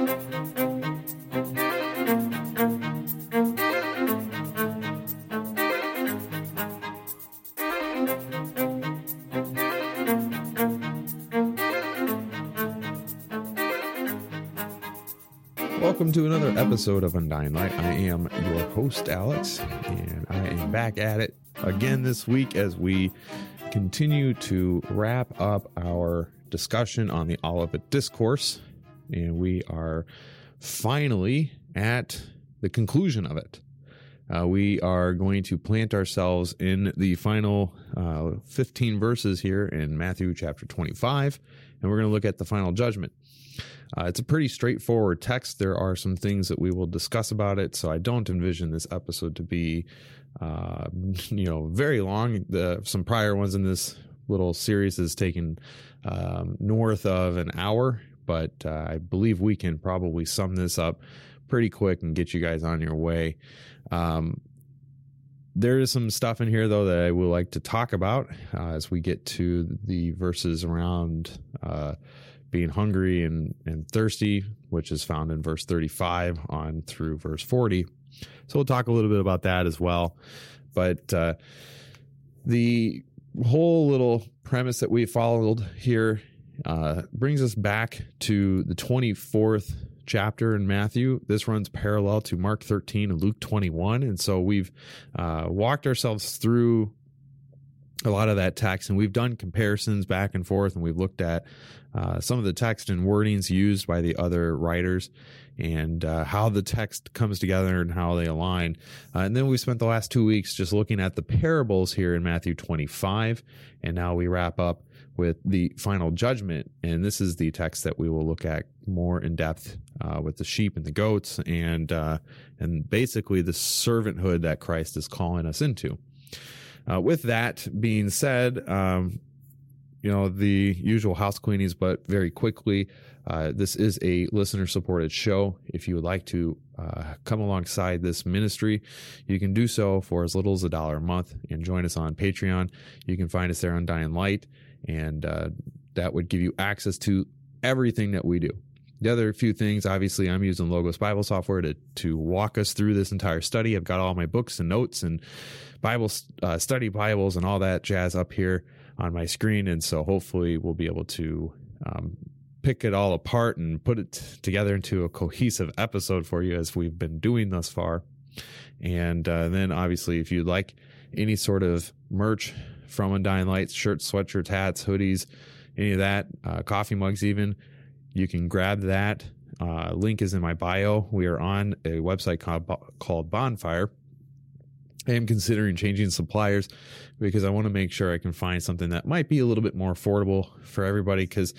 Welcome to another episode of Undying Light. I am your host, Alex, and I am back at it again this week as we continue to wrap up our discussion on the Olivet Discourse. And we are finally at the conclusion of it. Uh, we are going to plant ourselves in the final uh, 15 verses here in Matthew chapter 25, and we're going to look at the final judgment. Uh, it's a pretty straightforward text. There are some things that we will discuss about it, so I don't envision this episode to be, uh, you know, very long. The, some prior ones in this little series has taken um, north of an hour, but uh, I believe we can probably sum this up pretty quick and get you guys on your way. Um, there is some stuff in here though that I would like to talk about uh, as we get to the verses around uh, being hungry and, and thirsty, which is found in verse 35 on through verse 40. So we'll talk a little bit about that as well. But uh, the whole little premise that we followed here uh, brings us back to the 24th chapter in Matthew. This runs parallel to Mark 13 and Luke 21. And so we've uh, walked ourselves through a lot of that text and we've done comparisons back and forth and we've looked at uh, some of the text and wordings used by the other writers and uh, how the text comes together and how they align. Uh, and then we spent the last two weeks just looking at the parables here in Matthew 25. And now we wrap up with the final judgment. And this is the text that we will look at more in depth uh, with the sheep and the goats and, uh, and basically the servanthood that Christ is calling us into. Uh, with that being said, um, you know, the usual house cleanings, but very quickly, uh, this is a listener supported show. If you would like to uh, come alongside this ministry, you can do so for as little as a dollar a month and join us on Patreon. You can find us there on Dying Light, and uh, that would give you access to everything that we do. The other few things, obviously, I'm using Logos Bible software to to walk us through this entire study. I've got all my books and notes and Bible uh, study Bibles and all that jazz up here on my screen. And so hopefully we'll be able to um, pick it all apart and put it together into a cohesive episode for you as we've been doing thus far. And uh, then obviously, if you'd like any sort of merch from Undying Lights, shirts, sweatshirts, hats, hoodies, any of that, uh, coffee mugs, even, you can grab that. Uh, link is in my bio. We are on a website called, called Bonfire I am considering changing suppliers because I want to make sure I can find something that might be a little bit more affordable for everybody. Because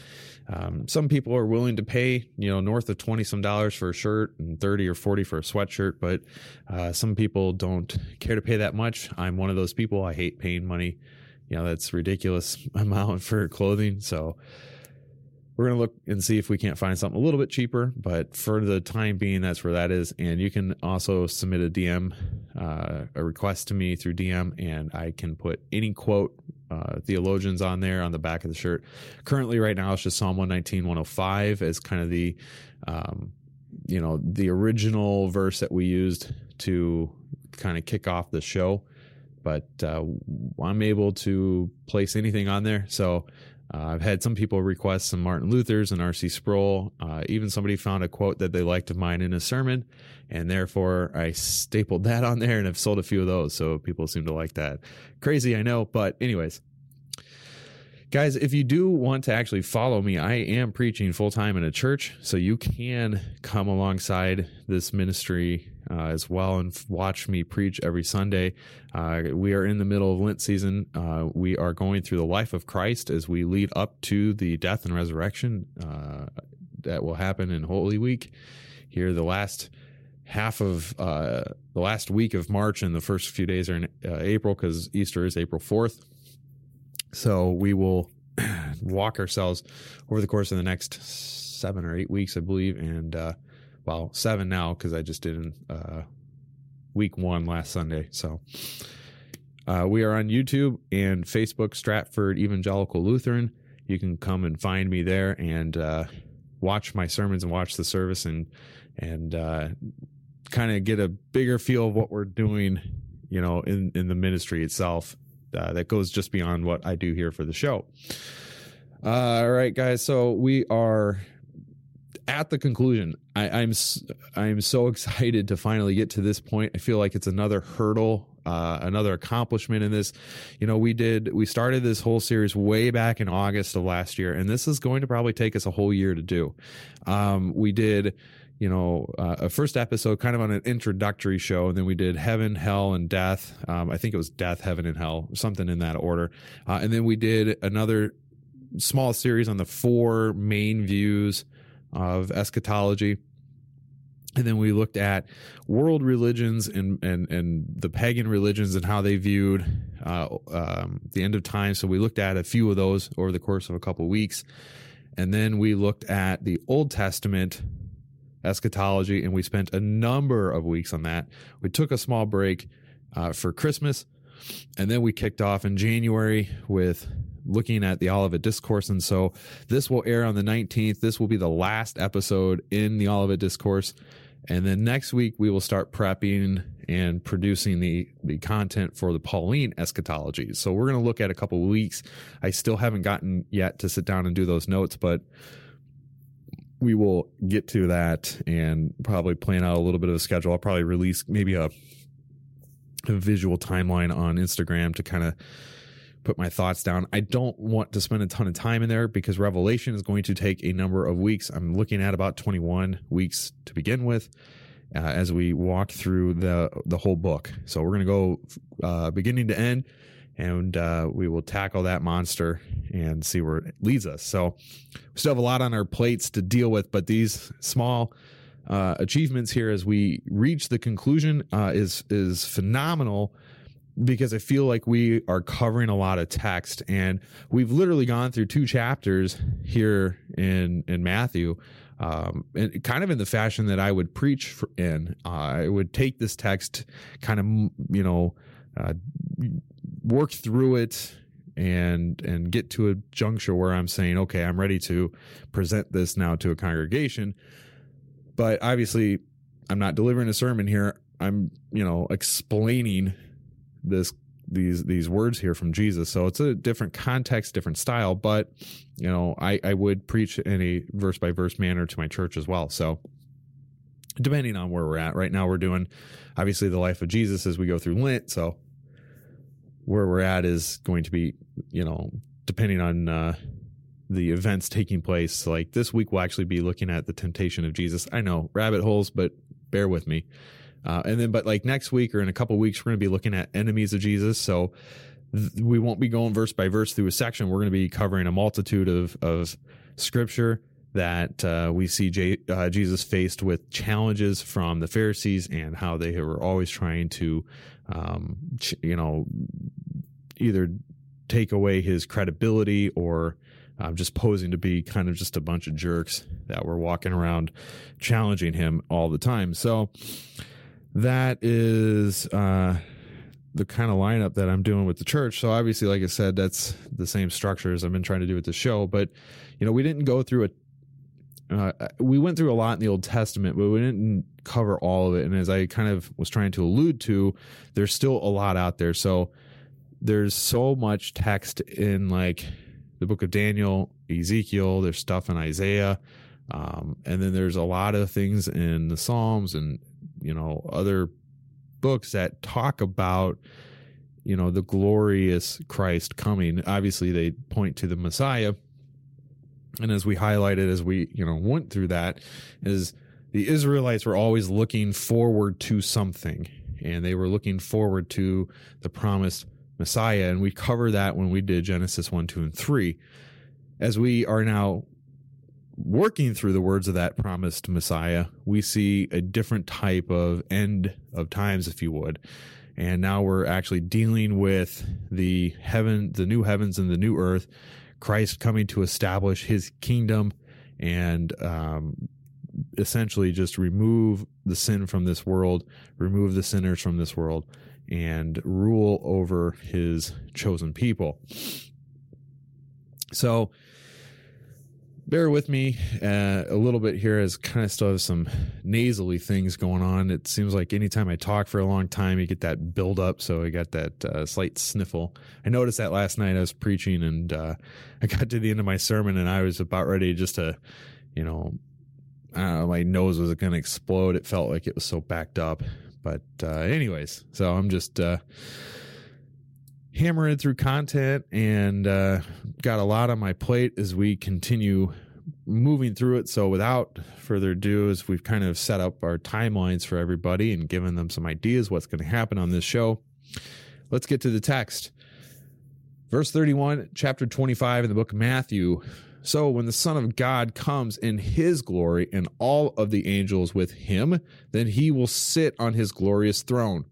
um, some people are willing to pay, you know, north of twenty some dollars for a shirt and thirty or forty for a sweatshirt, but uh, some people don't care to pay that much. I'm one of those people. I hate paying money. You know, that's ridiculous amount for clothing. So we're going to look and see if we can't find something a little bit cheaper. But for the time being, that's where that is. And you can also submit a DM, uh, a request to me through DM, and I can put any quote, uh, theologians on there on the back of the shirt. Currently, right now, it's just Psalm 119, 105 as kind of the, um, you know, the original verse that we used to kind of kick off the show. But uh, I'm able to place anything on there. So uh, I've had some people request some Martin Luther's and R.C. Sproul. Uh, even somebody found a quote that they liked of mine in a sermon, and therefore I stapled that on there and have sold a few of those. So people seem to like that. Crazy, I know, but anyways. Guys, if you do want to actually follow me, I am preaching full time in a church, so you can come alongside this ministry uh, as well and watch me preach every Sunday. Uh, we are in the middle of Lent season. Uh, we are going through the life of Christ as we lead up to the death and resurrection uh, that will happen in Holy Week. Here, the last half of uh, the last week of March and the first few days are in uh, April because Easter is April 4th. So we will walk ourselves over the course of the next seven or eight weeks, I believe, and well, seven now because I just did in uh, week one last Sunday. So uh, we are on YouTube and Facebook, Stratford Evangelical Lutheran. You can come and find me there and uh, watch my sermons and watch the service and and uh, kind of get a bigger feel of what we're doing, you know, in in the ministry itself. Uh, that goes just beyond what I do here for the show. Uh, all right, guys. So we are at the conclusion. I, I'm I'm so excited to finally get to this point. I feel like it's another hurdle, uh, another accomplishment in this. You know, we did we started this whole series way back in August of last year, and this is going to probably take us a whole year to do. Um, we did you know, uh, a first episode kind of on an introductory show. And then we did heaven, hell, and death. Um, I think it was death, heaven, and hell, something in that order. Uh, and then we did another small series on the four main views of eschatology. And then we looked at world religions and, and, and the pagan religions and how they viewed uh, um, the end of time. So we looked at a few of those over the course of a couple of weeks. And then we looked at the Old Testament eschatology and we spent a number of weeks on that. We took a small break uh, for Christmas and then we kicked off in January with looking at the Olivet Discourse. And so this will air on the 19th. This will be the last episode in the Olivet Discourse. And then next week, we will start prepping and producing the, the content for the Pauline eschatology. So we're going to look at a couple weeks. I still haven't gotten yet to sit down and do those notes, but we will get to that and probably plan out a little bit of a schedule. I'll probably release maybe a, a visual timeline on Instagram to kind of put my thoughts down. I don't want to spend a ton of time in there because Revelation is going to take a number of weeks. I'm looking at about 21 weeks to begin with. Uh, as we walk through the the whole book, so we're going to go uh, beginning to end, and uh, we will tackle that monster and see where it leads us. So we still have a lot on our plates to deal with, but these small uh, achievements here as we reach the conclusion uh, is is phenomenal because I feel like we are covering a lot of text and we've literally gone through two chapters here in in Matthew um, and kind of in the fashion that I would preach in. Uh, I would take this text, kind of you know, uh, work through it, and and get to a juncture where I'm saying, okay, I'm ready to present this now to a congregation. But obviously, I'm not delivering a sermon here. I'm you know explaining this these these words here from Jesus. So it's a different context, different style, but you know, I, I would preach in a verse by verse manner to my church as well. So depending on where we're at. Right now we're doing obviously the life of Jesus as we go through Lent. So where we're at is going to be, you know, depending on uh the events taking place. Like this week we'll actually be looking at the temptation of Jesus. I know, rabbit holes, but bear with me. Uh, and then, but like next week or in a couple weeks, we're going to be looking at enemies of Jesus. So th- we won't be going verse by verse through a section. We're going to be covering a multitude of, of scripture that uh, we see J- uh, Jesus faced with challenges from the Pharisees and how they were always trying to, um, ch- you know, either take away his credibility or uh, just posing to be kind of just a bunch of jerks that were walking around challenging him all the time. So that is uh, the kind of lineup that I'm doing with the church. So obviously, like I said, that's the same structure as I've been trying to do with the show. But you know, we didn't go through a uh, we went through a lot in the Old Testament, but we didn't cover all of it. And as I kind of was trying to allude to, there's still a lot out there. So there's so much text in like the book of Daniel, Ezekiel, there's stuff in Isaiah. Um, and then there's a lot of things in the Psalms and, you know, other books that talk about, you know, the glorious Christ coming. Obviously, they point to the Messiah. And as we highlighted as we you know went through that is the israelites were always looking forward to something. And they were looking forward to the promised messiah. And we cover that when we did genesis 1 2 and 3 as we are now working through the words of that promised messiah we see a different type of end of times if you would and now we're actually dealing with the heaven the new heavens and the new earth Christ coming to establish his kingdom and um, essentially just remove the sin from this world, remove the sinners from this world, and rule over his chosen people. So, bear with me uh, a little bit here as kind of still have some nasally things going on. It seems like anytime I talk for a long time, you get that build up. So I got that uh, slight sniffle. I noticed that last night I was preaching and uh, I got to the end of my sermon and I was about ready just to, you know, know my nose was going to explode. It felt like it was so backed up. But, uh, anyways, so I'm just, uh, hammering through content and uh, got a lot on my plate as we continue moving through it. So, without further ado, as we've kind of set up our timelines for everybody and given them some ideas what's going to happen on this show, let's get to the text. Verse 31, chapter 25 in the book of Matthew. So, when the Son of God comes in his glory and all of the angels with him, then he will sit on his glorious throne.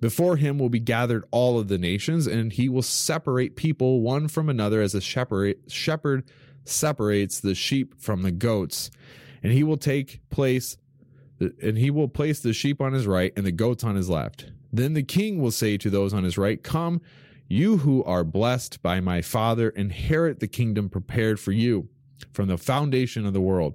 Before him will be gathered all of the nations, and he will separate people one from another as a shepherd, separates the sheep from the goats. And he will take place, and he will place the sheep on his right and the goats on his left. Then the king will say to those on his right, Come, you who are blessed by my Father, inherit the kingdom prepared for you from the foundation of the world.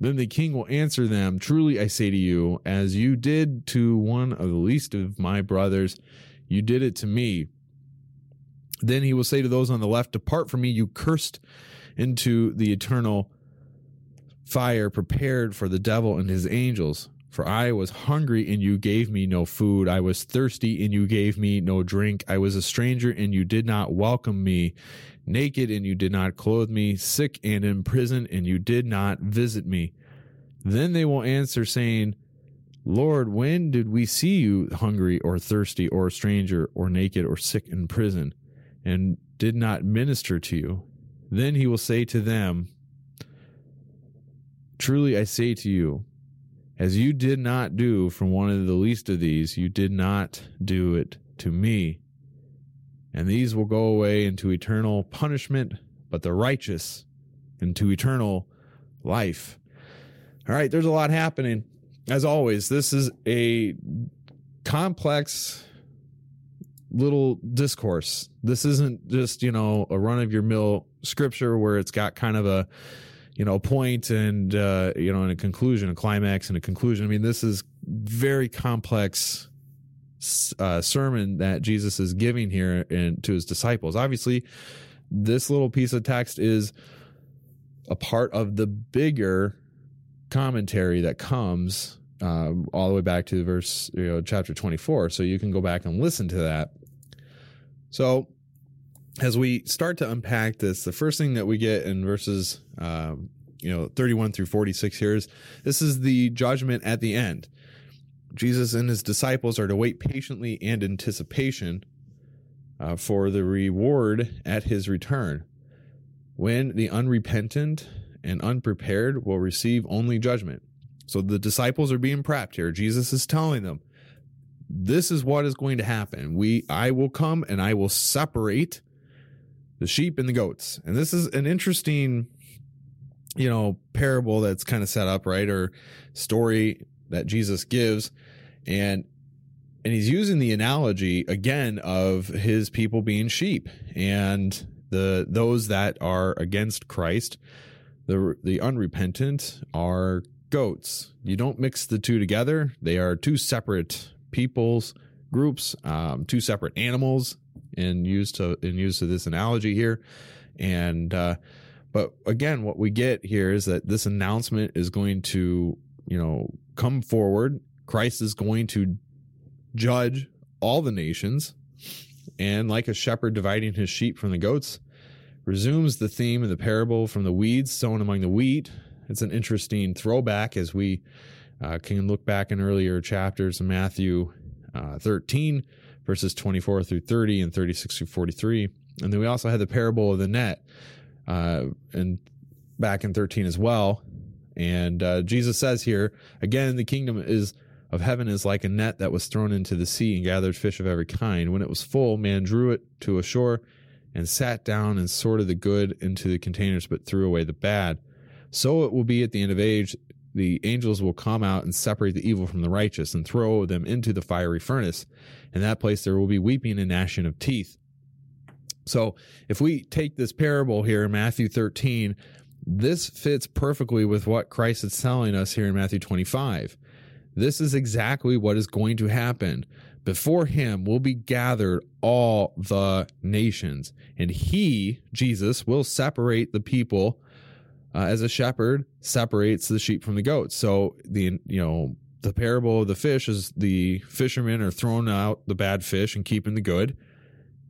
Then the king will answer them, Truly I say to you, as you did to one of the least of my brothers, you did it to me. Then he will say to those on the left, Depart from me, you cursed, into the eternal fire prepared for the devil and his angels. For I was hungry, and you gave me no food. I was thirsty, and you gave me no drink. I was a stranger, and you did not welcome me naked and you did not clothe me, sick and in prison and you did not visit me. Then they will answer, saying, Lord, when did we see you hungry or thirsty or a stranger or naked or sick in prison and did not minister to you? Then he will say to them, Truly I say to you, as you did not do from one of the least of these, you did not do it to me and these will go away into eternal punishment, but the righteous into eternal life. All right, there's a lot happening. As always, this is a complex little discourse. This isn't just, you know, a run of your mill scripture where it's got kind of a, you know, a point and, uh, you know, and a conclusion, a climax and a conclusion. I mean, this is very complex uh, sermon that Jesus is giving here and to his disciples. Obviously, this little piece of text is a part of the bigger commentary that comes uh, all the way back to verse, you know, chapter 24. So you can go back and listen to that. So as we start to unpack this, the first thing that we get in verses um, you know 31 through 46 here is this is the judgment at the end. Jesus and his disciples are to wait patiently and anticipation uh, for the reward at his return when the unrepentant and unprepared will receive only judgment. So the disciples are being prepped here. Jesus is telling them this is what is going to happen. We i will come and i will separate the sheep and the goats and this is an interesting you know, parable that's kind of set up, right? Or story that Jesus gives. And and he's using the analogy again of his people being sheep and the those that are against Christ, the the unrepentant are goats. You don't mix the two together. They are two separate peoples, groups, um, two separate animals in use to and use to this analogy here. And uh but again, what we get here is that this announcement is going to, you know, come forward. Christ is going to judge all the nations. And like a shepherd dividing his sheep from the goats, resumes the theme of the parable from the weeds sown among the wheat. It's an interesting throwback as we uh, can look back in earlier chapters in Matthew uh, 13, verses 24 through 30 and 36 through 43. And then we also had the parable of the net, uh, and back in 13 as well. And uh, Jesus says here again, the kingdom is of heaven is like a net that was thrown into the sea and gathered fish of every kind. When it was full, man drew it to a shore and sat down and sorted the good into the containers, but threw away the bad. So it will be at the end of age. The angels will come out and separate the evil from the righteous and throw them into the fiery furnace. In that place, there will be weeping and gnashing of teeth. So if we take this parable here in Matthew 13, this fits perfectly with what Christ is telling us here in Matthew 25. This is exactly what is going to happen. Before him will be gathered all the nations, and he, Jesus, will separate the people uh, as a shepherd separates the sheep from the goats. So the you know the parable of the fish is the fishermen are throwing out the bad fish and keeping the good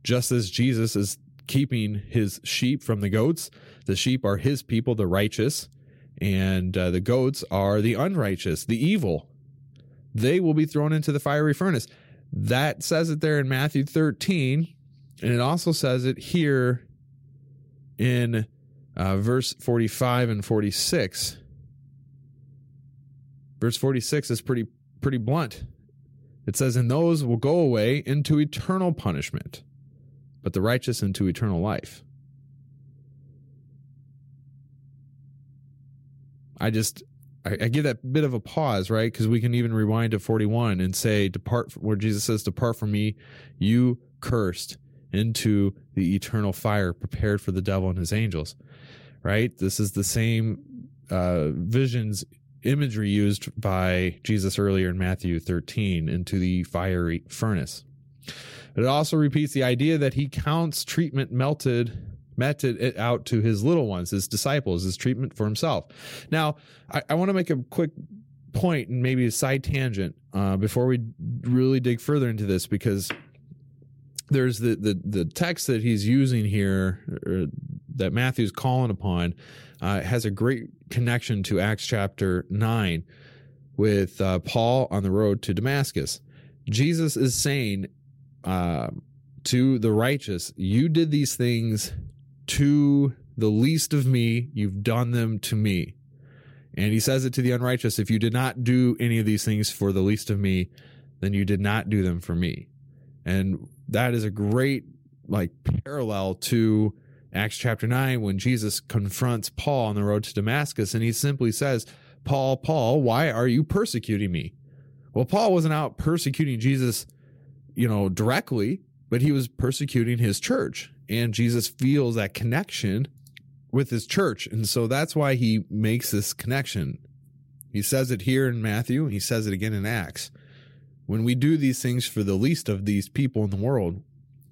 just as Jesus is keeping his sheep from the goats. The sheep are his people, the righteous, and uh, the goats are the unrighteous, the evil. They will be thrown into the fiery furnace. That says it there in Matthew 13, and it also says it here in uh, verse 45 and 46. Verse 46 is pretty pretty blunt. It says, "And those will go away into eternal punishment." but the righteous into eternal life. I just I, I give that bit of a pause, right? Because we can even rewind to 41 and say, Depart where Jesus says, Depart from me, you cursed, into the eternal fire prepared for the devil and his angels. Right? This is the same uh, visions imagery used by Jesus earlier in Matthew 13 into the fiery furnace. But It also repeats the idea that he counts treatment melted meted it out to his little ones, his disciples, his treatment for himself. Now, I, I want to make a quick point and maybe a side tangent uh, before we really dig further into this because there's the, the, the text that he's using here or that Matthew's calling upon uh, has a great connection to Acts chapter 9 with uh, Paul on the road to Damascus. Jesus is saying uh, to the righteous, you did these things to the least of me, you've done them to me. And he says it to the unrighteous, if you did not do any of these things for the least of me, then you did not do them for me. And that is a great like parallel to Acts chapter 9 when Jesus confronts Paul on the road to Damascus and he simply says, Paul, Paul, why are you persecuting me? Well, Paul wasn't out persecuting Jesus you know, directly, but he was persecuting his church. And Jesus feels that connection with his church. And so that's why he makes this connection. He says it here in Matthew, and he says it again in Acts. When we do these things for the least of these people in the world,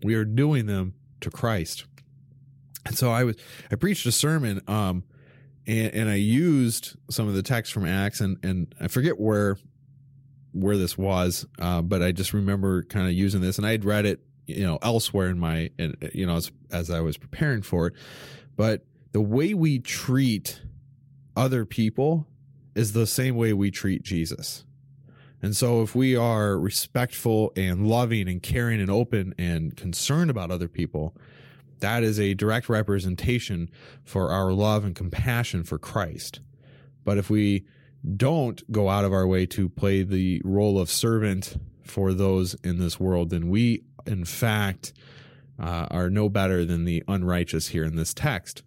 we are doing them to Christ. And so I was I preached a sermon um and, and I used some of the text from Acts and and I forget where where this was, uh, but I just remember kind of using this, and I had read it, you know, elsewhere in my, and you know, as, as I was preparing for it. But the way we treat other people is the same way we treat Jesus. And so, if we are respectful and loving and caring and open and concerned about other people, that is a direct representation for our love and compassion for Christ. But if we don't go out of our way to play the role of servant for those in this world, then we, in fact, uh, are no better than the unrighteous here in this text.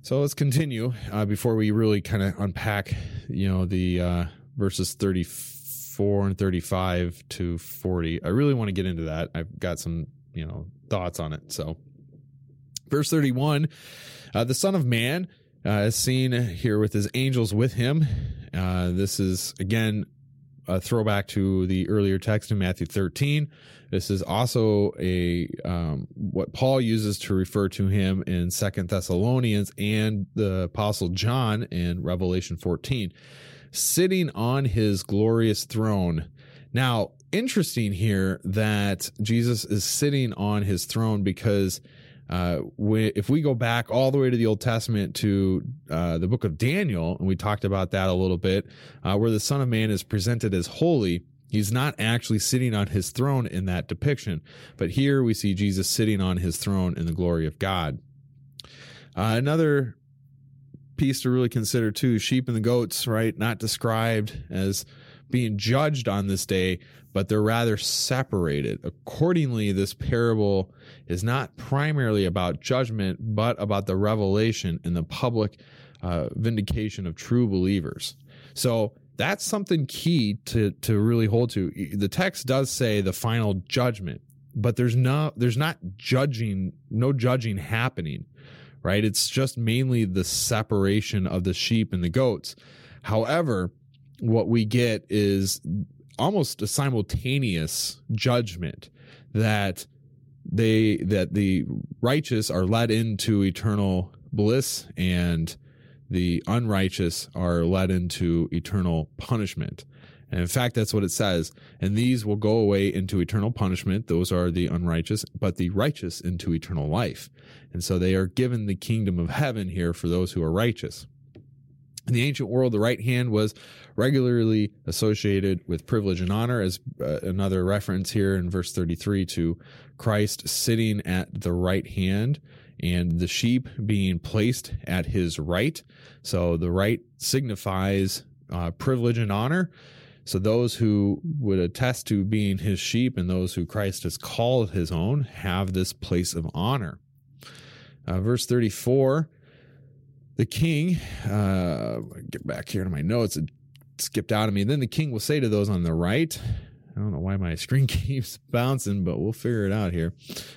So let's continue uh, before we really kind of unpack, you know, the uh, verses 34 and 35 to 40. I really want to get into that. I've got some, you know, thoughts on it. So, verse 31 uh, the Son of Man uh, is seen here with his angels with him. Uh, this is, again, a throwback to the earlier text in Matthew 13. This is also a um, what Paul uses to refer to him in Second Thessalonians and the Apostle John in Revelation 14 sitting on his glorious throne. Now, interesting here that Jesus is sitting on his throne because uh, we, if we go back all the way to the Old Testament to uh, the book of Daniel, and we talked about that a little bit, uh, where the Son of Man is presented as holy, he's not actually sitting on his throne in that depiction. But here we see Jesus sitting on his throne in the glory of God. Uh, another piece to really consider too sheep and the goats right? Not described as being judged on this day but they're rather separated. Accordingly this parable is not primarily about judgment but about the revelation and the public uh, vindication of true believers. So that's something key to to really hold to. The text does say the final judgment but there's no there's not judging no judging happening right? It's just mainly the separation of the sheep and the goats. However, what we get is almost a simultaneous judgment that they that the righteous are led into eternal bliss and the unrighteous are led into eternal punishment. And in fact, that's what it says. And these will go away into eternal punishment. Those are the unrighteous, but the righteous into eternal life. And so they are given the kingdom of heaven here for those who are righteous. In the ancient world, the right hand was regularly associated with privilege and honor, as uh, another reference here in verse 33 to Christ sitting at the right hand and the sheep being placed at his right. So the right signifies uh, privilege and honor. So those who would attest to being his sheep and those who Christ has called his own have this place of honor. Uh, verse 34 the king, uh, get back here to my notes, it skipped out of me. Then the king will say to those on the right, I don't know why my screen keeps bouncing, but we'll figure it out here.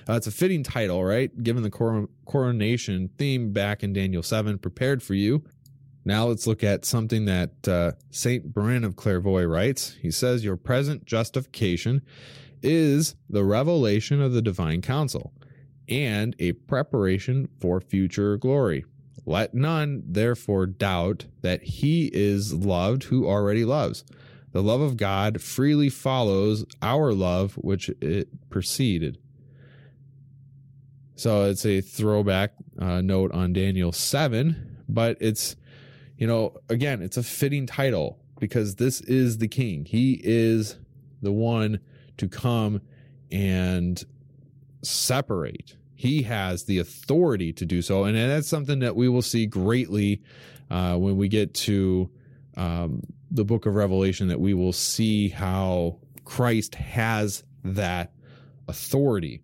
Uh, it's a fitting title, right? Given the cor- coronation theme back in Daniel 7, prepared for you. Now let's look at something that uh, St. Bernard of Clairvaux writes. He says, Your present justification is the revelation of the divine counsel and a preparation for future glory. Let none therefore doubt that he is loved who already loves. The love of God freely follows our love, which it preceded. So it's a throwback uh, note on Daniel 7, but it's you know, again, it's a fitting title because this is the king. He is the one to come and separate. He has the authority to do so. And that's something that we will see greatly uh, when we get to um, the book of Revelation, that we will see how Christ has that authority.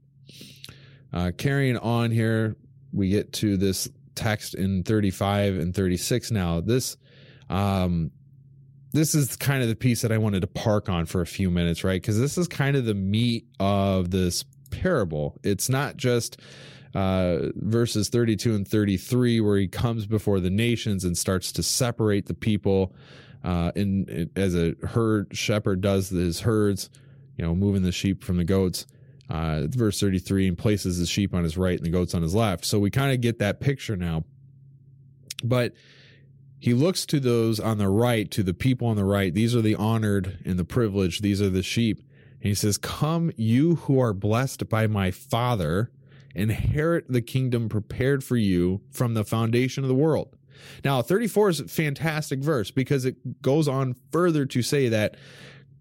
Uh, carrying on here, we get to this text in 35 and 36 now. This um this is kind of the piece that I wanted to park on for a few minutes, right? Because this is kind of the meat of this parable. It's not just uh, verses 32 and 33 where he comes before the nations and starts to separate the people uh, in, in as a herd shepherd does his herds, you know, moving the sheep from the goats uh, verse 33 and places the sheep on his right and the goats on his left. So we kind of get that picture now. But he looks to those on the right, to the people on the right. These are the honored and the privileged. These are the sheep. And he says, Come, you who are blessed by my Father, inherit the kingdom prepared for you from the foundation of the world. Now, 34 is a fantastic verse because it goes on further to say that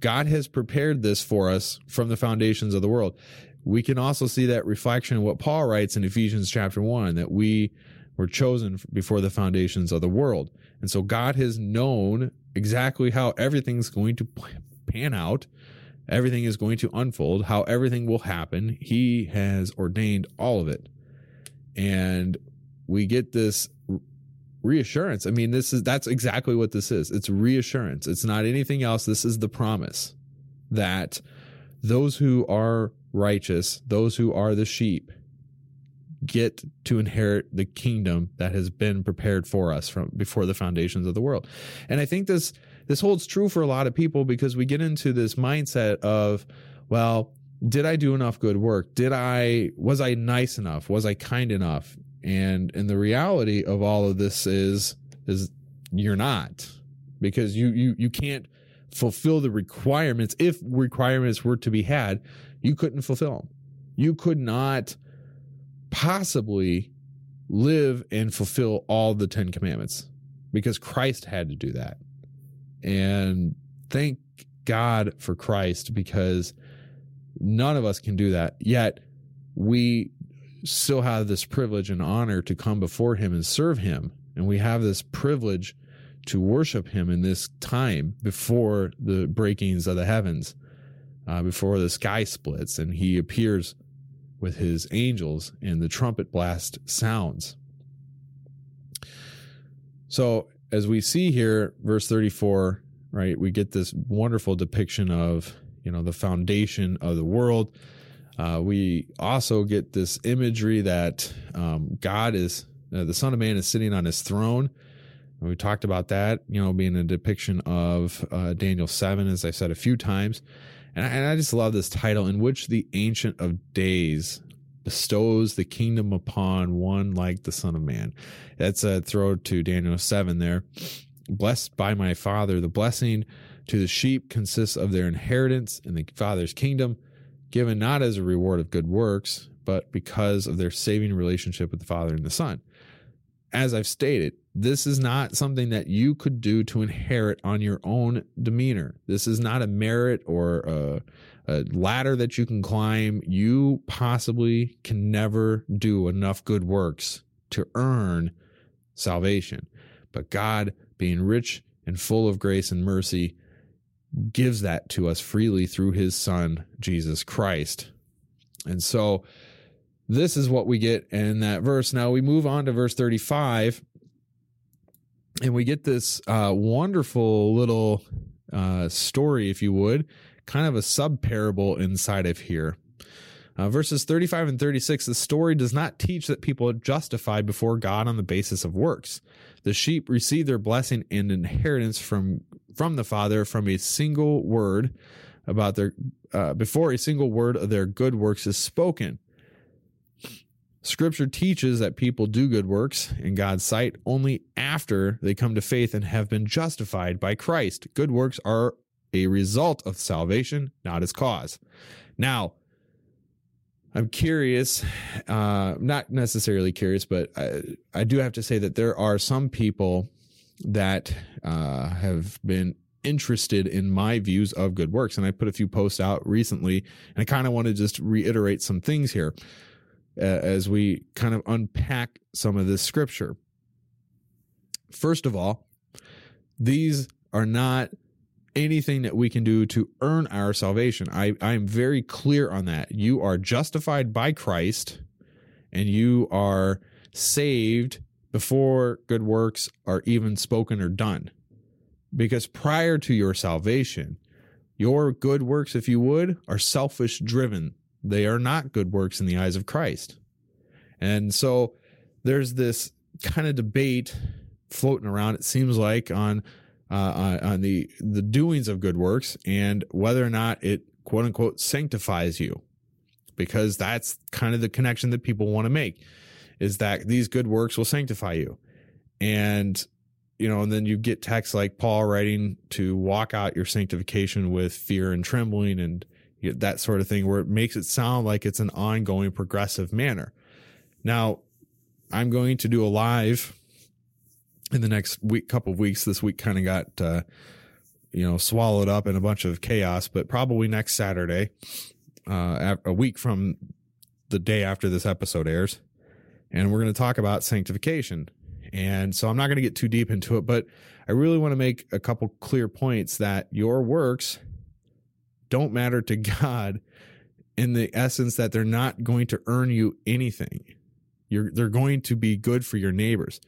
God has prepared this for us from the foundations of the world. We can also see that reflection in what Paul writes in Ephesians chapter 1 that we were chosen before the foundations of the world. And so God has known exactly how everything's going to pan out, everything is going to unfold, how everything will happen. He has ordained all of it. And we get this reassurance. I mean, this is that's exactly what this is. It's reassurance. It's not anything else. This is the promise that those who are righteous, those who are the sheep, get to inherit the kingdom that has been prepared for us from before the foundations of the world. And I think this this holds true for a lot of people because we get into this mindset of, well, did I do enough good work? Did I was I nice enough? Was I kind enough? And and the reality of all of this is is you're not because you you you can't fulfill the requirements if requirements were to be had, you couldn't fulfill them. You could not possibly live and fulfill all the 10 commandments because Christ had to do that. And thank God for Christ because none of us can do that. Yet we still have this privilege and honor to come before Him and serve Him. And we have this privilege to worship Him in this time before the breakings of the heavens, uh, before the sky splits and He appears with His angels and the trumpet blast sounds. So, as we see here, verse 34, right, we get this wonderful depiction of, you know, the foundation of the world. Uh, we also get this imagery that um, God is, uh, the Son of Man is sitting on his throne. And we talked about that, you know, being a depiction of uh, Daniel 7, as I said a few times. And I, and I just love this title, in which the Ancient of Days bestows the kingdom upon one like the Son of Man. That's a throw to Daniel 7 there. Blessed by my Father, the blessing to the sheep consists of their inheritance in the Father's kingdom, given not as a reward of good works, but because of their saving relationship with the Father and the Son. As I've stated, this is not something that you could do to inherit on your own demeanor. This is not a merit or a, a ladder that you can climb. You possibly can never do enough good works to earn salvation. But God, being rich and full of grace and mercy, gives that to us freely through his son, Jesus Christ. And so this is what we get in that verse. Now we move on to verse 35 and we get this uh, wonderful little uh, story, if you would, kind of a sub parable inside of here. Uh, verses 35 and 36 the story does not teach that people are justified before God on the basis of works. The sheep receive their blessing and inheritance from from the Father from a single word about their uh, before a single word of their good works is spoken. Scripture teaches that people do good works in God's sight only after they come to faith and have been justified by Christ. Good works are a result of salvation, not its cause. Now, I'm curious, uh, not necessarily curious, but I, I, do have to say that there are some people that uh, have been interested in my views of good works. And I put a few posts out recently, and I kind of want to just reiterate some things here uh, as we kind of unpack some of this scripture. First of all, these are not anything that we can do to earn our salvation. I, I am very clear on that. You are justified by Christ and you are saved before good works are even spoken or done. Because prior to your salvation, your good works, if you would, are selfish driven. They are not good works in the eyes of Christ. And so there's this kind of debate floating around, it seems like, on uh, on the the doings of good works and whether or not it quote unquote sanctifies you, because that's kind of the connection that people want to make, is that these good works will sanctify you, and you know, and then you get texts like Paul writing to walk out your sanctification with fear and trembling and that sort of thing, where it makes it sound like it's an ongoing progressive manner. Now, I'm going to do a live in the next week, couple of weeks. This week kind of got, uh, you know, swallowed up in a bunch of chaos, but probably next Saturday, uh, a week from the day after this episode airs. And we're going to talk about sanctification. And so I'm not going to get too deep into it, but I really want to make a couple clear points that your works don't matter to God in the essence that they're not going to earn you anything. You're, they're going to be good for your neighbors.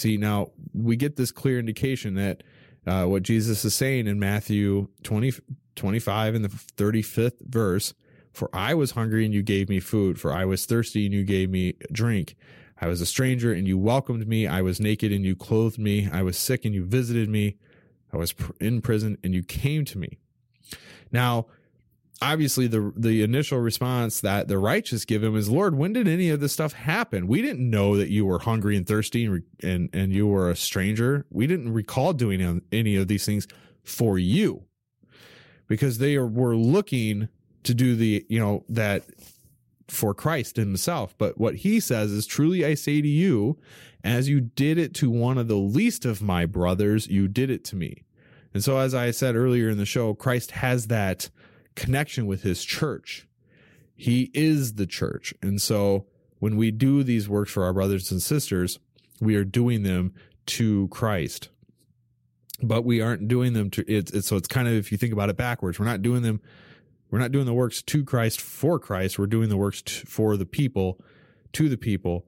See, now we get this clear indication that uh, what Jesus is saying in Matthew 20, 25 in the 35th verse, for I was hungry and you gave me food, for I was thirsty and you gave me drink. I was a stranger and you welcomed me. I was naked and you clothed me. I was sick and you visited me. I was in prison and you came to me. Now, obviously the the initial response that the righteous give him is lord when did any of this stuff happen we didn't know that you were hungry and thirsty and and, and you were a stranger we didn't recall doing any of these things for you because they were looking to do the you know that for Christ himself. But what he says is truly I say to you, as you did it to one of the least of my brothers, you did it to me. And so, as I said earlier in the show, Christ has that connection with his church. He is the church. And so, when we do these works for our brothers and sisters, we are doing them to Christ. But we aren't doing them to it's, it's so it's kind of if you think about it backwards, we're not doing them we're not doing the works to Christ for Christ. We're doing the works for the people, to the people.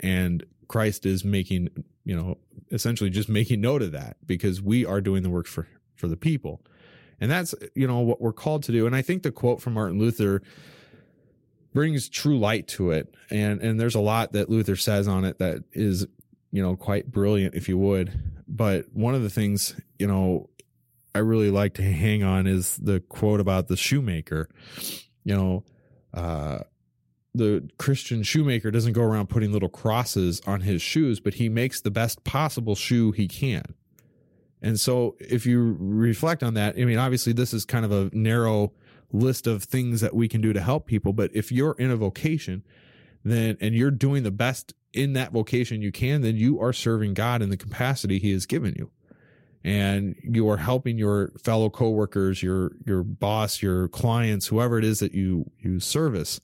And Christ is making, you know, essentially just making note of that because we are doing the works for, for the people. And that's, you know, what we're called to do. And I think the quote from Martin Luther brings true light to it. And, and there's a lot that Luther says on it that is, you know, quite brilliant, if you would. But one of the things, you know, I really like to hang on is the quote about the shoemaker. You know, uh, the Christian shoemaker doesn't go around putting little crosses on his shoes, but he makes the best possible shoe he can. And so, if you reflect on that, I mean, obviously, this is kind of a narrow list of things that we can do to help people. But if you're in a vocation, then and you're doing the best in that vocation you can, then you are serving God in the capacity He has given you and you are helping your fellow coworkers, your your boss, your clients, whoever it is that you you service.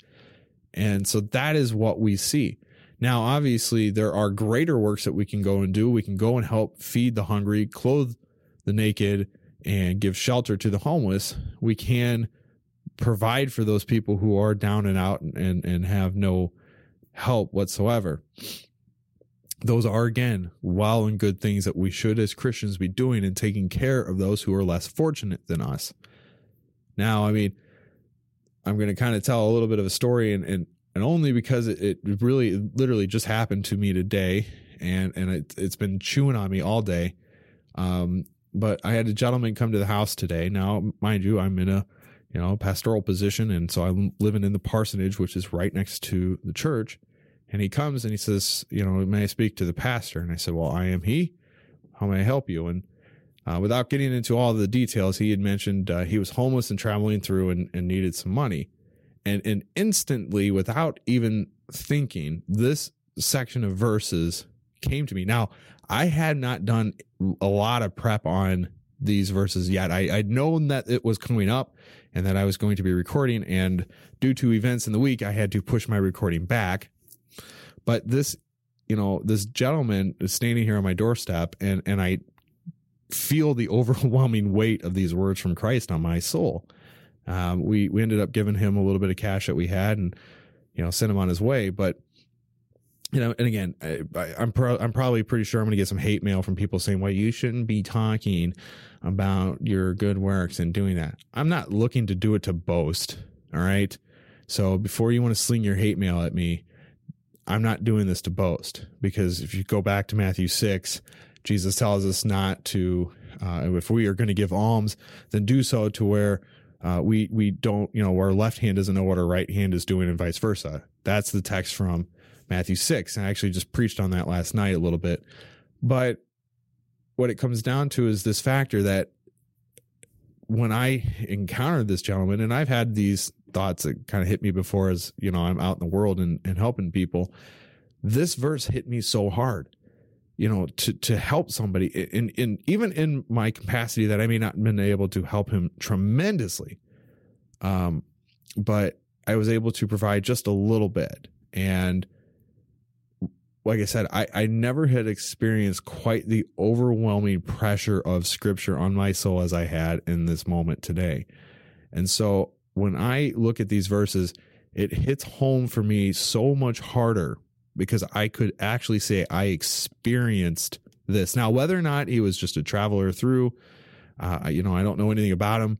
And so that is what we see. Now, obviously, there are greater works that we can go and do. We can go and help feed the hungry, clothe the naked, and give shelter to the homeless. We can provide for those people who are down and out and, and have no help whatsoever those are again well and good things that we should as Christians be doing and taking care of those who are less fortunate than us. Now, I mean, I'm going to kind of tell a little bit of a story and, and, and only because it, it really literally just happened to me today and, and it, it's been chewing on me all day. Um, but I had a gentleman come to the house today. Now, mind you, I'm in a, you know, pastoral position. And so I'm living in the parsonage, which is right next to the church and he comes and he says, you know, may I speak to the pastor? And I said, well, I am he. How may I help you? And uh, without getting into all the details, he had mentioned uh, he was homeless and traveling through and, and needed some money. And, and instantly, without even thinking, this section of verses came to me. Now, I had not done a lot of prep on these verses yet. I, I'd known that it was coming up and that I was going to be recording. And due to events in the week, I had to push my recording back. But this, you know, this gentleman is standing here on my doorstep and, and I feel the overwhelming weight of these words from Christ on my soul. Um, we, we ended up giving him a little bit of cash that we had and, you know, sent him on his way. But, you know, and again, I, am pro- I'm probably pretty sure I'm going to get some hate mail from people saying, well, you shouldn't be talking about your good works and doing that. I'm not looking to do it to boast. All right. So before you want to sling your hate mail at me, I'm not doing this to boast because if you go back to Matthew 6, Jesus tells us not to, uh, if we are going to give alms, then do so to where uh, we we don't, you know, our left hand doesn't know what our right hand is doing and vice versa. That's the text from Matthew 6. And I actually just preached on that last night a little bit. But what it comes down to is this factor that when I encountered this gentleman, and I've had these thoughts that kind of hit me before as, you know, I'm out in the world and, and helping people. This verse hit me so hard. You know, to to help somebody in in even in my capacity that I may not have been able to help him tremendously. Um, but I was able to provide just a little bit. And like I said, I, I never had experienced quite the overwhelming pressure of scripture on my soul as I had in this moment today. And so when I look at these verses, it hits home for me so much harder because I could actually say I experienced this. Now, whether or not he was just a traveler through, uh, you know, I don't know anything about him.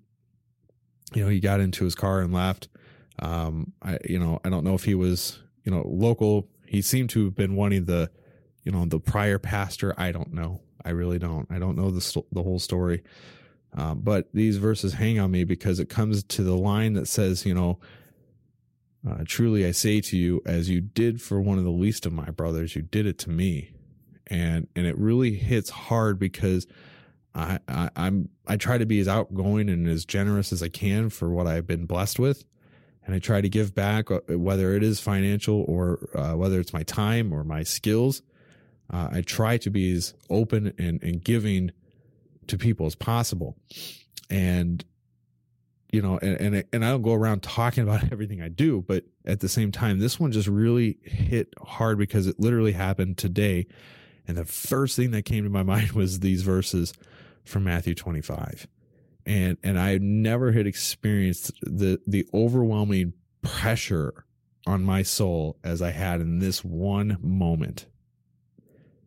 You know, he got into his car and left. Um, I, you know, I don't know if he was, you know, local. He seemed to have been wanting the, you know, the prior pastor. I don't know. I really don't. I don't know the the whole story. Um, but these verses hang on me because it comes to the line that says, you know, uh, truly I say to you, as you did for one of the least of my brothers, you did it to me. And, and it really hits hard because I, I I'm, I try to be as outgoing and as generous as I can for what I've been blessed with. And I try to give back, uh, whether it is financial or uh, whether it's my time or my skills. Uh, I try to be as open and, and giving to people as possible. And you know, and, and and I don't go around talking about everything I do, but at the same time, this one just really hit hard because it literally happened today. And the first thing that came to my mind was these verses from Matthew 25. And and I never had experienced the the overwhelming pressure on my soul as I had in this one moment.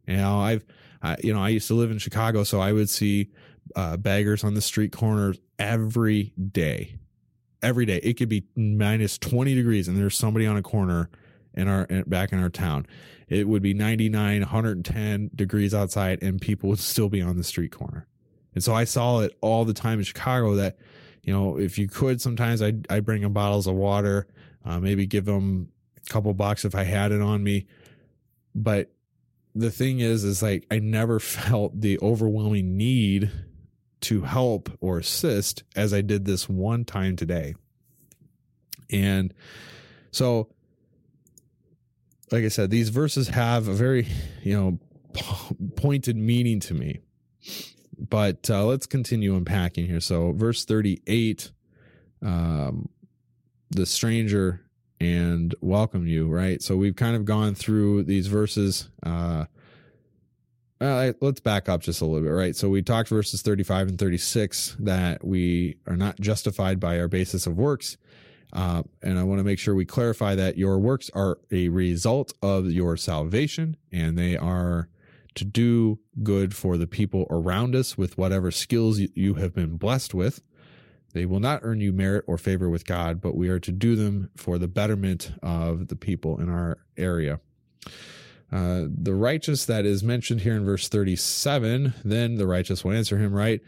You know, I've I, you know, I used to live in Chicago, so I would see uh, beggars on the street corners every day. Every day. It could be minus 20 degrees and there's somebody on a corner in our back in our town. It would be 99, 110 degrees outside and people would still be on the street corner. And so I saw it all the time in Chicago that, you know, if you could, sometimes I'd, I'd bring them bottles of water, uh, maybe give them a couple bucks if I had it on me. But the thing is, is like I never felt the overwhelming need to help or assist as I did this one time today. And so, like I said, these verses have a very, you know, pointed meaning to me. But uh, let's continue unpacking here. So, verse 38, um, the stranger and welcome you, right? So, we've kind of gone through these verses. Uh, uh, let's back up just a little bit, right? So we talked verses 35 and 36 that we are not justified by our basis of works. Uh, and I want to make sure we clarify that your works are a result of your salvation and they are to do good for the people around us with whatever skills you have been blessed with. They will not earn you merit or favor with God, but we are to do them for the betterment of the people in our area. Uh, the righteous that is mentioned here in verse 37, then the righteous will answer him, right?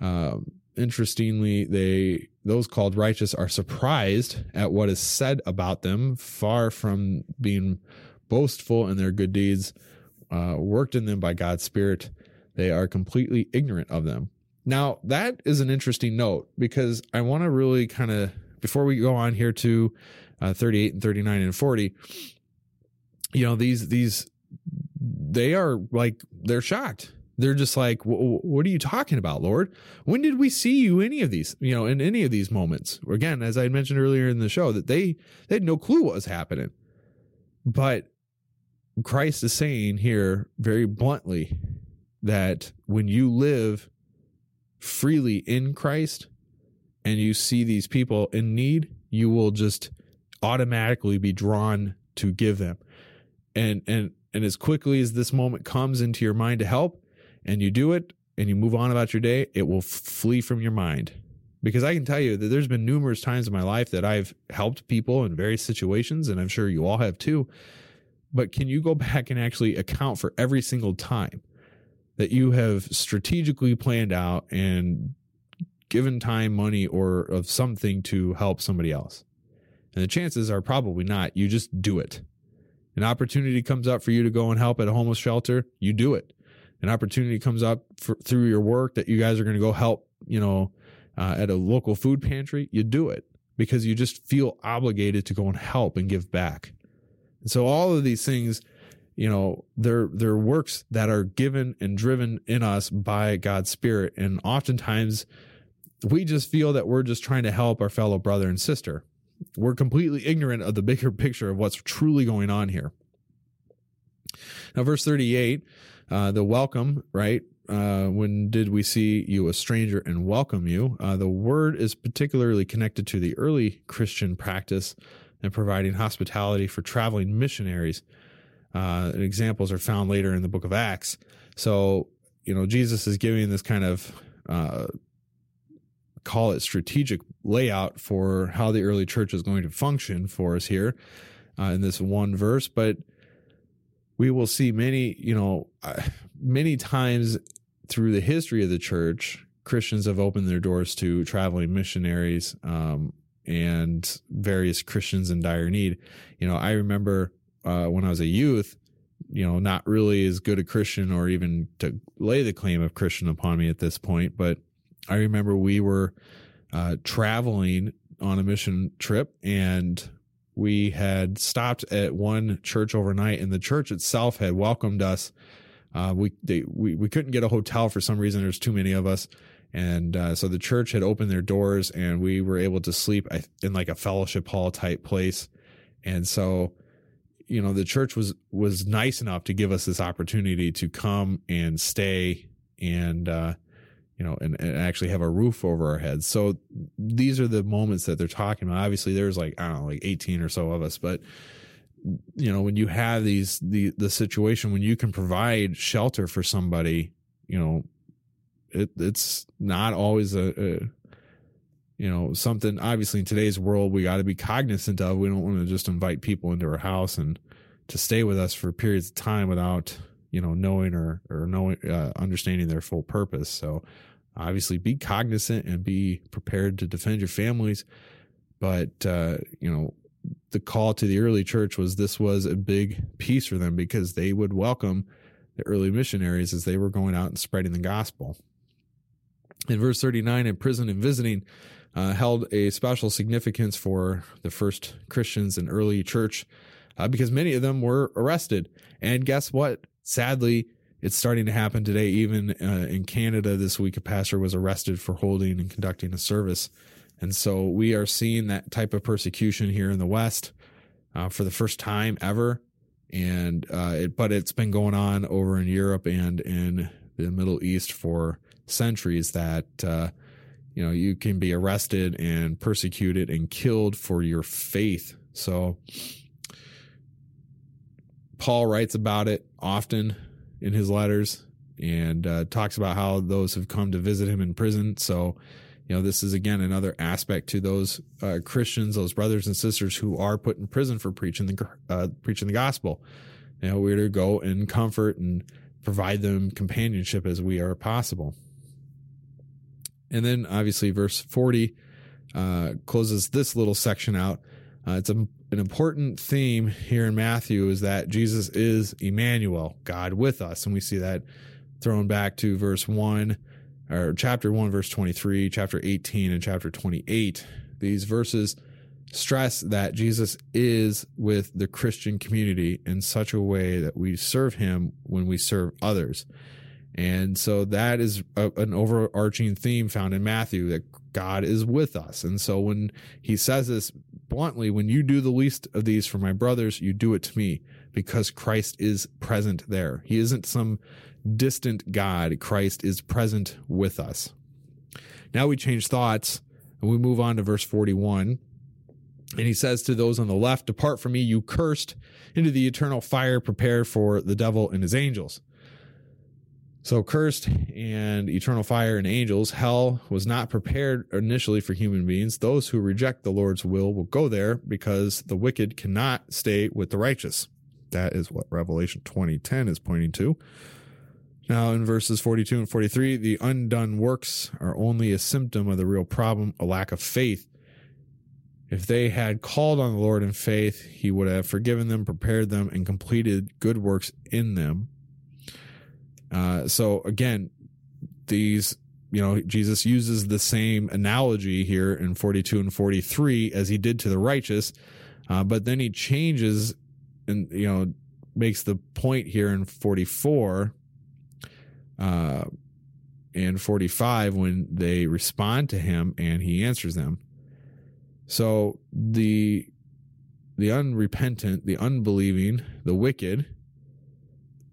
Uh, interestingly, they those called righteous are surprised at what is said about them, far from being boastful in their good deeds uh, worked in them by God's Spirit. They are completely ignorant of them. Now, that is an interesting note because I want to really kind of, before we go on here to uh, 38 and 39 and 40, you know these these they are like they're shocked. They're just like what are you talking about lord? When did we see you any of these you know in any of these moments? Again as i mentioned earlier in the show that they they had no clue what was happening. But christ is saying here very bluntly that when you live freely in christ and you see these people in need you will just automatically be drawn to give them. And and and as quickly as this moment comes into your mind to help and you do it and you move on about your day it will flee from your mind. Because i can tell you that there's been numerous times in my life that i've helped people in various situations and i'm sure you all have too. But can you go back and actually account for every single time that you have strategically planned out and given time money or of something to help somebody else? And the chances are probably not. You just do it an opportunity comes up for you to go and help at a homeless shelter, you do it. An opportunity comes up for, through your work that you guys are going to go help, you know, uh, at a local food pantry, you do it because you just feel obligated to go and help and give back. And so all of these things, you know they're they're works that are given and driven in us by God's Spirit, and oftentimes we just feel that we're just trying to help our fellow brother and sister. We're completely ignorant of the bigger picture of what's truly going on here. Now, verse 38, uh, the welcome, right? Uh, when did we see you a stranger and welcome you? Uh, the word is particularly connected to the early Christian practice and providing hospitality for traveling missionaries. Uh, examples are found later in the book of Acts. So, you know, Jesus is giving this kind of uh, call it strategic layout for how the early church is going to function for us here uh, in this one verse. But we will see many, you know, uh, many times through the history of the church, Christians have opened their doors to traveling missionaries um, and various Christians in dire need. You know, I remember uh, when I was a youth, you know, not really as good a Christian or even to lay the claim of Christian upon me at this point, but I remember we were uh, traveling on a mission trip and we had stopped at one church overnight and the church itself had welcomed us. Uh, we, they, we, we couldn't get a hotel for some reason. There's too many of us. And uh, so the church had opened their doors and we were able to sleep in like a fellowship hall type place. And so, you know, the church was, was nice enough to give us this opportunity to come and stay and, uh, you know, and, and actually have a roof over our heads. So these are the moments that they're talking about. Obviously, there's like I don't know, like 18 or so of us, but you know, when you have these the the situation when you can provide shelter for somebody, you know, it it's not always a, a you know something. Obviously, in today's world, we got to be cognizant of. We don't want to just invite people into our house and to stay with us for periods of time without you know knowing or or knowing uh, understanding their full purpose. So obviously be cognizant and be prepared to defend your families. But, uh, you know, the call to the early church was this was a big piece for them because they would welcome the early missionaries as they were going out and spreading the gospel. In verse 39, in prison and visiting, uh, held a special significance for the first Christians in early church uh, because many of them were arrested. And guess what? Sadly, it's starting to happen today. Even uh, in Canada this week, a pastor was arrested for holding and conducting a service. And so we are seeing that type of persecution here in the West uh, for the first time ever. And, uh, it, but it's been going on over in Europe and in the Middle East for centuries that, uh, you know, you can be arrested and persecuted and killed for your faith. So Paul writes about it often in his letters and uh, talks about how those have come to visit him in prison. So, you know, this is again another aspect to those uh, Christians, those brothers and sisters who are put in prison for preaching the uh, preaching the gospel. You know, we're to go and comfort and provide them companionship as we are possible. And then, obviously, verse forty uh, closes this little section out. Uh, it's a an important theme here in Matthew is that Jesus is Emmanuel, God with us. And we see that thrown back to verse 1 or chapter 1, verse 23, chapter 18, and chapter 28. These verses stress that Jesus is with the Christian community in such a way that we serve him when we serve others. And so that is a, an overarching theme found in Matthew that God is with us. And so when he says this bluntly, when you do the least of these for my brothers, you do it to me because Christ is present there. He isn't some distant God. Christ is present with us. Now we change thoughts and we move on to verse 41. And he says to those on the left, Depart from me, you cursed, into the eternal fire prepared for the devil and his angels. So cursed and eternal fire and angels, hell was not prepared initially for human beings. Those who reject the Lord's will will go there because the wicked cannot stay with the righteous. That is what Revelation 2010 is pointing to. Now in verses 42 and 43, the undone works are only a symptom of the real problem, a lack of faith. If they had called on the Lord in faith, he would have forgiven them, prepared them, and completed good works in them. Uh, so again, these, you know, Jesus uses the same analogy here in 42 and 43 as he did to the righteous, uh, but then he changes and, you know, makes the point here in 44 uh, and 45 when they respond to him and he answers them. So the the unrepentant, the unbelieving, the wicked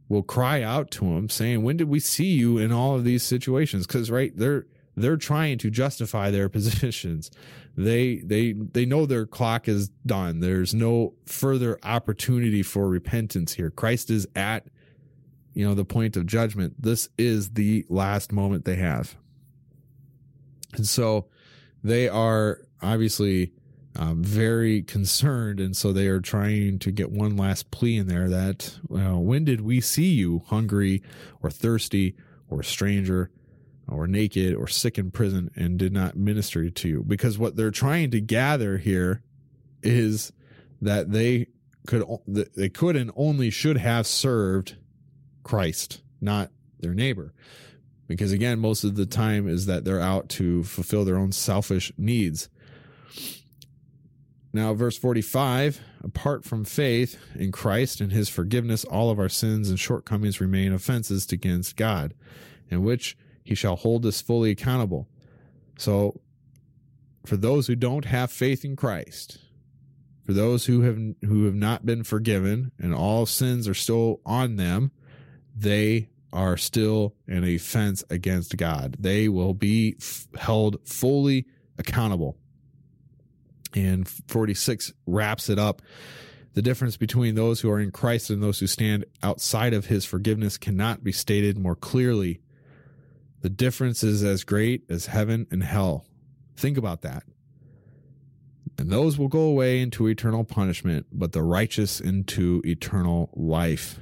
will cry out to him saying, "When did we see you in all of these situations?" Cuz right, they're they're trying to justify their positions. They they they know their clock is done. There's no further opportunity for repentance here. Christ is at you know the point of judgment. This is the last moment they have. And so they are obviously um, very concerned, and so they are trying to get one last plea in there that well, when did we see you hungry or thirsty or a stranger or naked or sick in prison and did not minister to you? Because what they're trying to gather here is that they could they could and only should have served Christ, not their neighbor. Because again, most of the time is that they're out to fulfill their own selfish needs. Now, verse 45 apart from faith in Christ and his forgiveness, all of our sins and shortcomings remain offenses against God, in which he shall hold us fully accountable. So, for those who don't have faith in Christ, for those who have who have not been forgiven and all sins are still on them, they are still an offense against God. They will be f- held fully accountable. And 46 wraps it up. The difference between those who are in Christ and those who stand outside of his forgiveness cannot be stated more clearly. The difference is as great as heaven and hell. Think about that. And those will go away into eternal punishment, but the righteous into eternal life.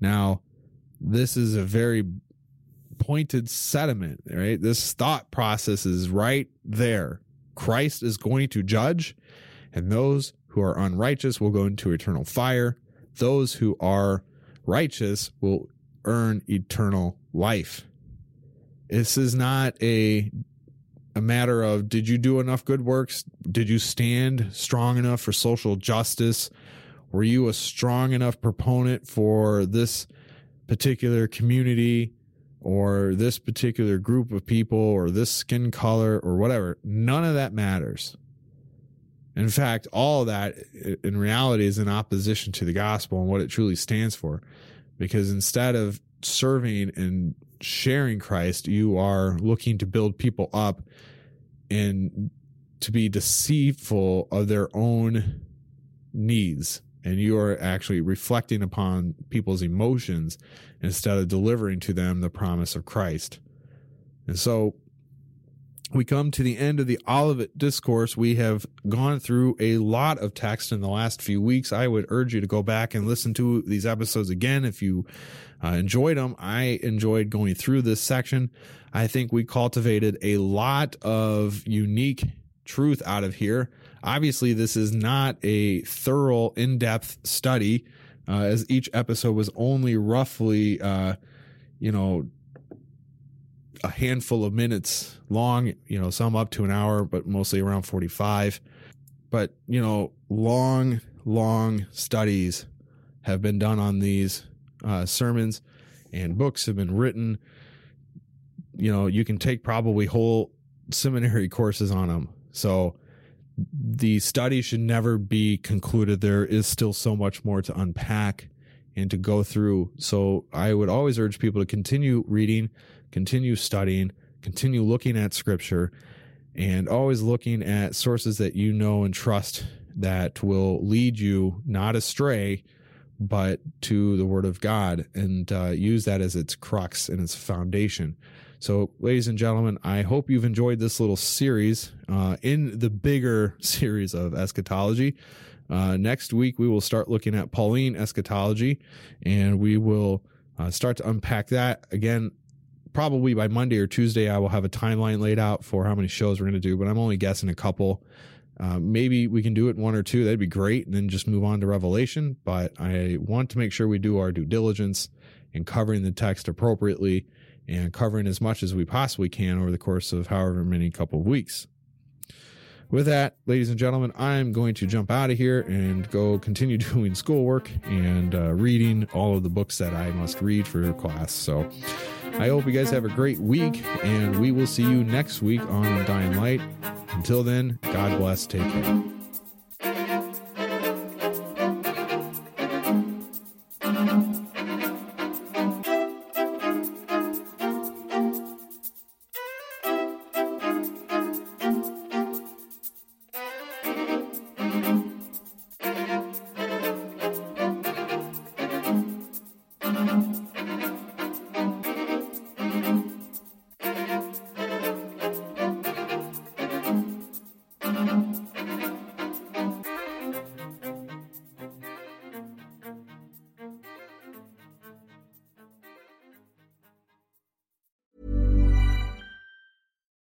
Now, this is a very pointed sentiment, right? This thought process is right there. Christ is going to judge, and those who are unrighteous will go into eternal fire. Those who are righteous will earn eternal life. This is not a a matter of did you do enough good works? Did you stand strong enough for social justice? Were you a strong enough proponent for this particular community or this particular group of people or this skin color or whatever? None of that matters. In fact, all of that in reality is in opposition to the gospel and what it truly stands for. Because instead of serving and sharing Christ, you are looking to build people up and to be deceitful of their own needs and you are actually reflecting upon people's emotions instead of delivering to them the promise of Christ. And so we come to the end of the Olivet discourse. We have gone through a lot of text in the last few weeks. I would urge you to go back and listen to these episodes again if you uh, enjoyed them. I enjoyed going through this section. I think we cultivated a lot of unique truth out of here. Obviously, this is not a thorough, in depth study, uh, as each episode was only roughly, uh, you know, a handful of minutes long, you know, some up to an hour, but mostly around 45. But, you know, long, long studies have been done on these uh, sermons and books have been written. You know, you can take probably whole seminary courses on them. So, the study should never be concluded. There is still so much more to unpack and to go through. So I would always urge people to continue reading, continue studying, continue looking at scripture, and always looking at sources that you know and trust that will lead you not astray, but to the word of God and uh, use that as its crux and its foundation. So, ladies and gentlemen, I hope you've enjoyed this little series uh, in the bigger series of eschatology. Uh, next week, we will start looking at Pauline eschatology and we will uh, start to unpack that. Again, probably by Monday or Tuesday, I will have a timeline laid out for how many shows we're going to do, but I'm only guessing a couple. Uh, maybe we can do it one or two. That'd be great. And then just move on to Revelation. But I want to make sure we do our due diligence in covering the text appropriately and covering as much as we possibly can over the course of however many couple of weeks. with that, ladies and gentlemen, I'm going to jump out of here and go continue doing schoolwork and uh, reading all of the books that I must read for class. So I hope you guys have a great week, and we will see you next week on Dying Light. Until then, God bless. Take care.